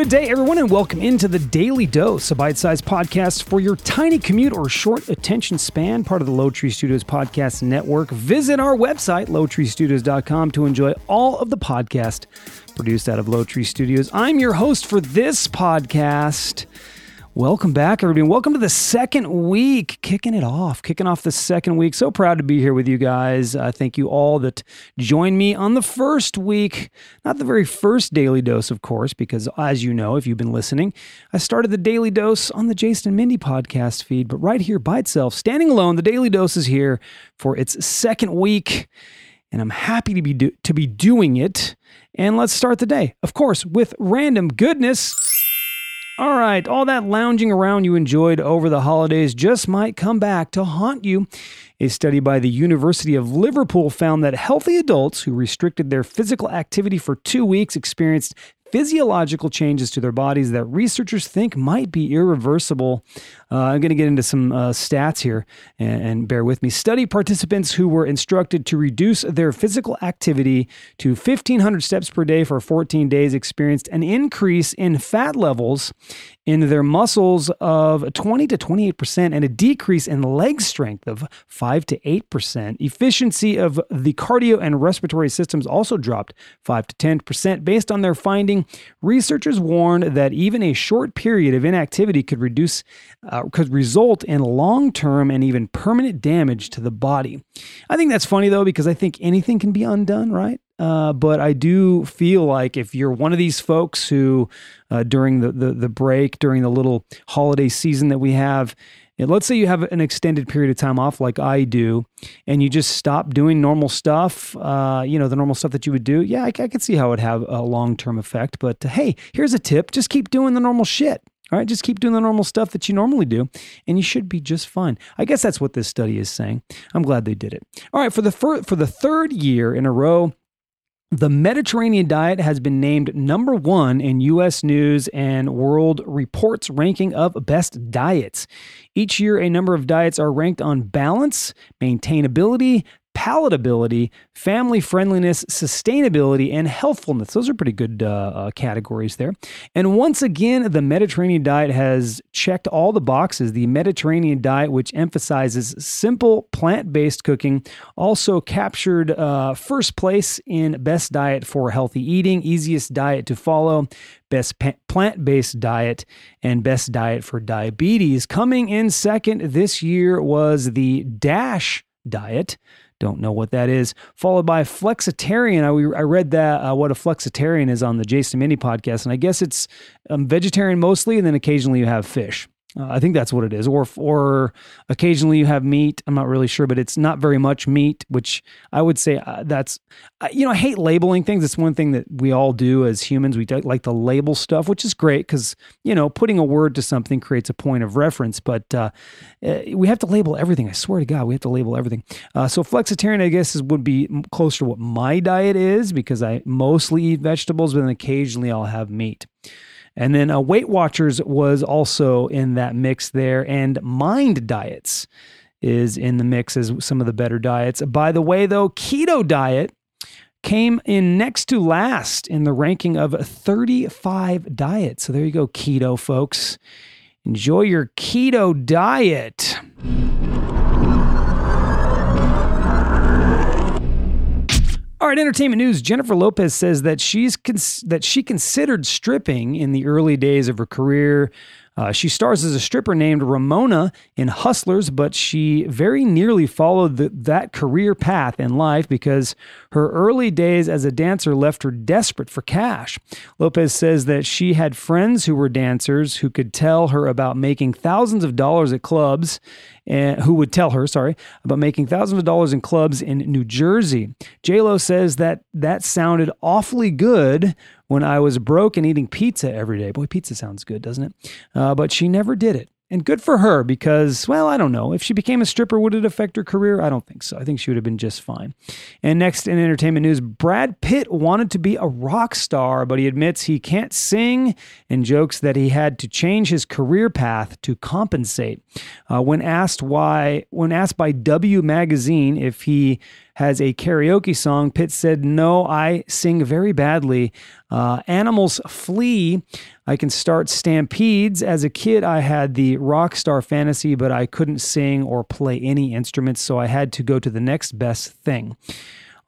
Good day, everyone, and welcome into the Daily Dose, a bite sized podcast for your tiny commute or short attention span, part of the Low Tree Studios podcast network. Visit our website, lowtreestudios.com, to enjoy all of the podcast produced out of Low Tree Studios. I'm your host for this podcast. Welcome back, everybody. Welcome to the second week, kicking it off, kicking off the second week. So proud to be here with you guys. Uh, thank you all that joined me on the first week. Not the very first daily dose, of course, because as you know, if you've been listening, I started the daily dose on the Jason and Mindy podcast feed, but right here by itself, standing alone, the daily dose is here for its second week. And I'm happy to be do- to be doing it. And let's start the day, of course, with random goodness. All right, all that lounging around you enjoyed over the holidays just might come back to haunt you. A study by the University of Liverpool found that healthy adults who restricted their physical activity for two weeks experienced physiological changes to their bodies that researchers think might be irreversible. Uh, I'm going to get into some uh, stats here and, and, bear with me. Study participants who were instructed to reduce their physical activity to 1,500 steps per day for 14 days experienced an increase in fat levels in their muscles of 20 to 28% and a decrease in leg strength of 5 to 8%. Efficiency of the cardio and respiratory systems also dropped 5 to 10%. Based on their finding, researchers warned that even a short period of inactivity could reduce uh, could result in long-term and even permanent damage to the body. I think that's funny though because I think anything can be undone, right? Uh, but I do feel like if you're one of these folks who, uh, during the, the, the break, during the little holiday season that we have, let's say you have an extended period of time off, like I do, and you just stop doing normal stuff, uh, you know, the normal stuff that you would do. Yeah, I, I can see how it would have a long term effect. But uh, hey, here's a tip: just keep doing the normal shit. All right, just keep doing the normal stuff that you normally do, and you should be just fine. I guess that's what this study is saying. I'm glad they did it. All right, for the fir- for the third year in a row, the Mediterranean diet has been named number one in U.S. News and World Report's ranking of best diets. Each year, a number of diets are ranked on balance, maintainability, palatability, family friendliness, sustainability, and healthfulness. Those are pretty good uh, uh, categories there. And once again, the Mediterranean diet has checked all the boxes. The Mediterranean diet, which emphasizes simple plant based cooking, also captured uh, first place in best diet for healthy eating, easiest diet to follow, best plant based diet, and best diet for diabetes. Coming in second this year was the DASH diet. Don't know what that is. Followed by flexitarian. I, I read that uh, what a flexitarian is on the Jason Mindy podcast, and I guess it's um, vegetarian mostly, and then occasionally you have fish. Uh, I think that's what it is. Or or occasionally you have meat. I'm not really sure, but it's not very much meat, which I would say uh, that's uh, you know I hate labeling things. It's one thing that we all do as humans. We like to label stuff, which is great because you know putting a word to something creates a point of reference. But uh, uh, we have to label everything. I swear to God, we have to label everything. Uh, so flexitarian, I guess, is, would be closer to what my diet is because I mostly eat vegetables, but then occasionally I'll have meat. And then uh, Weight Watchers was also in that mix there, and Mind Diets is in the mix as some of the better diets. By the way, though, Keto Diet came in next to last in the ranking of 35 diets. So there you go, keto folks. Enjoy your keto diet. Right, entertainment news. Jennifer Lopez says that she's cons- that she considered stripping in the early days of her career. Uh, she stars as a stripper named Ramona in Hustlers, but she very nearly followed the, that career path in life because her early days as a dancer left her desperate for cash. Lopez says that she had friends who were dancers who could tell her about making thousands of dollars at clubs and who would tell her, sorry, about making thousands of dollars in clubs in New Jersey. JLo says that that sounded awfully good when I was broke and eating pizza every day. Boy, pizza sounds good, doesn't it? Uh, but she never did it. And good for her because, well, I don't know. If she became a stripper, would it affect her career? I don't think so. I think she would have been just fine. And next in entertainment news, Brad Pitt wanted to be a rock star, but he admits he can't sing and jokes that he had to change his career path to compensate. Uh, when asked why, when asked by W Magazine if he has a karaoke song. Pitt said, No, I sing very badly. Uh, animals flee. I can start stampedes. As a kid, I had the rock star fantasy, but I couldn't sing or play any instruments, so I had to go to the next best thing.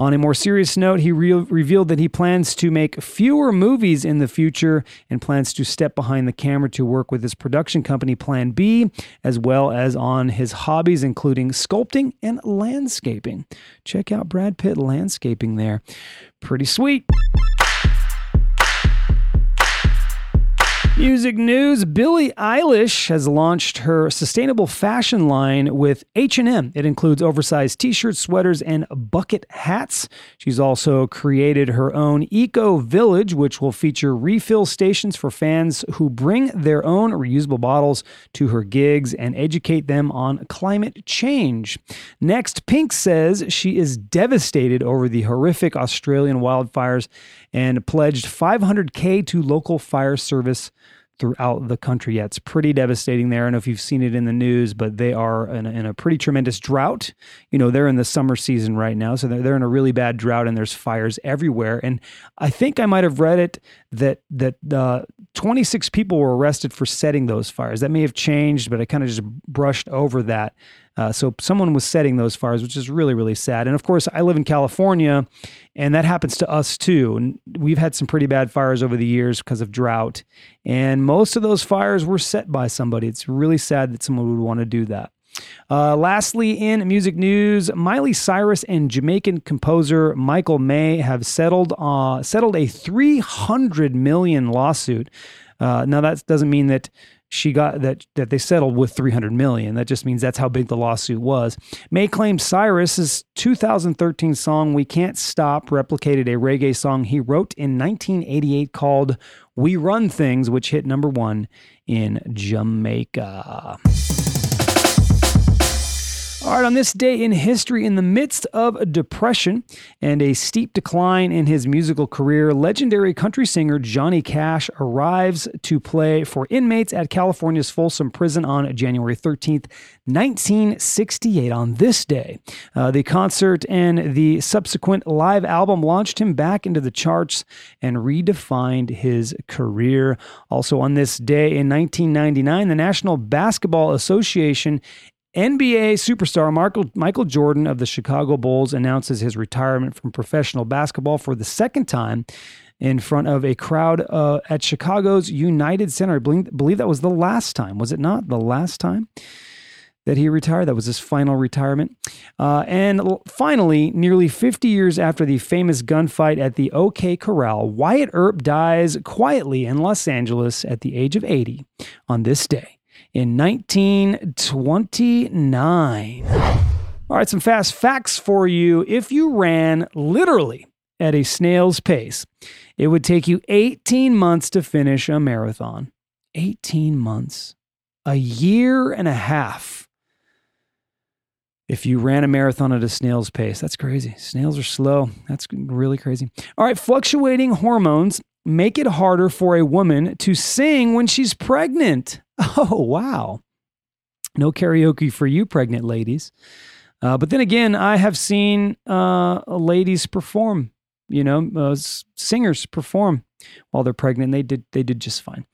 On a more serious note, he re- revealed that he plans to make fewer movies in the future and plans to step behind the camera to work with his production company Plan B, as well as on his hobbies, including sculpting and landscaping. Check out Brad Pitt landscaping there. Pretty sweet. Music news: Billie Eilish has launched her sustainable fashion line with H&M. It includes oversized t-shirts, sweaters, and bucket hats. She's also created her own Eco Village, which will feature refill stations for fans who bring their own reusable bottles to her gigs and educate them on climate change. Next, Pink says she is devastated over the horrific Australian wildfires and pledged 500k to local fire service throughout the country. Yeah, it's pretty devastating there. I don't know if you've seen it in the news, but they are in a, in a pretty tremendous drought. You know, they're in the summer season right now, so they're, they're in a really bad drought, and there's fires everywhere. And I think I might have read it that that uh, 26 people were arrested for setting those fires. That may have changed, but I kind of just brushed over that. Uh, so someone was setting those fires, which is really, really sad. And of course, I live in California, and that happens to us too. And we've had some pretty bad fires over the years because of drought. And most of those fires were set by somebody. It's really sad that someone would want to do that. Uh, lastly, in music news, Miley Cyrus and Jamaican composer Michael May have settled uh, settled a 300 million lawsuit. Uh, now that doesn't mean that she got that that they settled with 300 million. That just means that's how big the lawsuit was. May claimed Cyrus's 2013 song "We Can't Stop" replicated a reggae song he wrote in 1988 called "We Run Things," which hit number one in Jamaica. All right, on this day in history, in the midst of a depression and a steep decline in his musical career, legendary country singer Johnny Cash arrives to play for inmates at California's Folsom Prison on January 13th, 1968. On this day, uh, the concert and the subsequent live album launched him back into the charts and redefined his career. Also, on this day in 1999, the National Basketball Association NBA superstar Michael, Michael Jordan of the Chicago Bulls announces his retirement from professional basketball for the second time in front of a crowd uh, at Chicago's United Center. I believe, believe that was the last time, was it not? The last time that he retired. That was his final retirement. Uh, and finally, nearly 50 years after the famous gunfight at the OK Corral, Wyatt Earp dies quietly in Los Angeles at the age of 80 on this day in 1929. All right, some fast facts for you. If you ran literally at a snail's pace, it would take you 18 months to finish a marathon. 18 months, a year and a half. If you ran a marathon at a snail's pace, that's crazy. Snails are slow. That's really crazy. All right, fluctuating hormones make it harder for a woman to sing when she's pregnant. Oh, wow. No karaoke for you, pregnant ladies. Uh, but then again, I have seen uh, ladies perform, you know, uh, singers perform while they're pregnant. They did, they did just fine.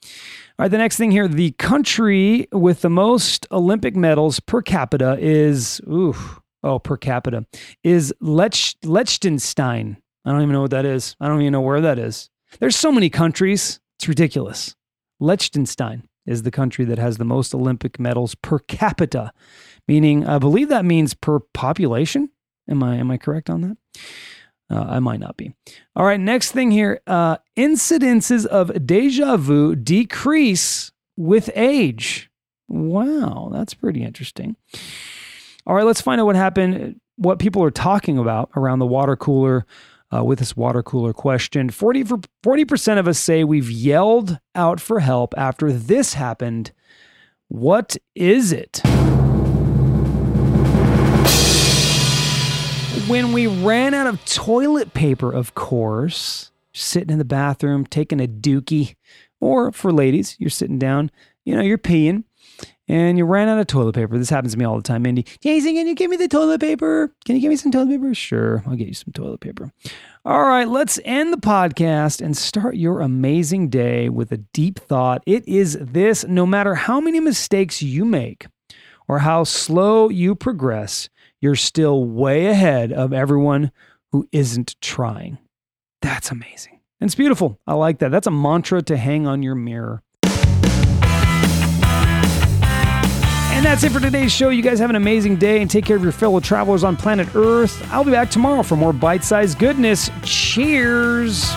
All right, the next thing here the country with the most Olympic medals per capita is, ooh, oh, per capita, is Lech, Liechtenstein. I don't even know what that is. I don't even know where that is. There's so many countries. It's ridiculous. Liechtenstein is the country that has the most Olympic medals per capita, meaning I believe that means per population. Am I am I correct on that? Uh, I might not be. All right, next thing here: uh, incidences of deja vu decrease with age. Wow, that's pretty interesting. All right, let's find out what happened. What people are talking about around the water cooler uh, with this water cooler question. 40 for, 40% of us say we've yelled out for help after this happened. What is it? When we ran out of toilet paper, of course, sitting in the bathroom, taking a dookie, or for ladies, you're sitting down, you know, you're peeing, and you ran out of toilet paper. This happens to me all the time, Mindy. Jason, can you give me the toilet paper? Can you give me some toilet paper? Sure, I'll get you some toilet paper. All right, let's end the podcast and start your amazing day with a deep thought. It is this no matter how many mistakes you make or how slow you progress, you're still way ahead of everyone who isn't trying. That's amazing. And it's beautiful. I like that. That's a mantra to hang on your mirror. That's it for today's show. You guys have an amazing day and take care of your fellow travelers on planet Earth. I'll be back tomorrow for more bite sized goodness. Cheers.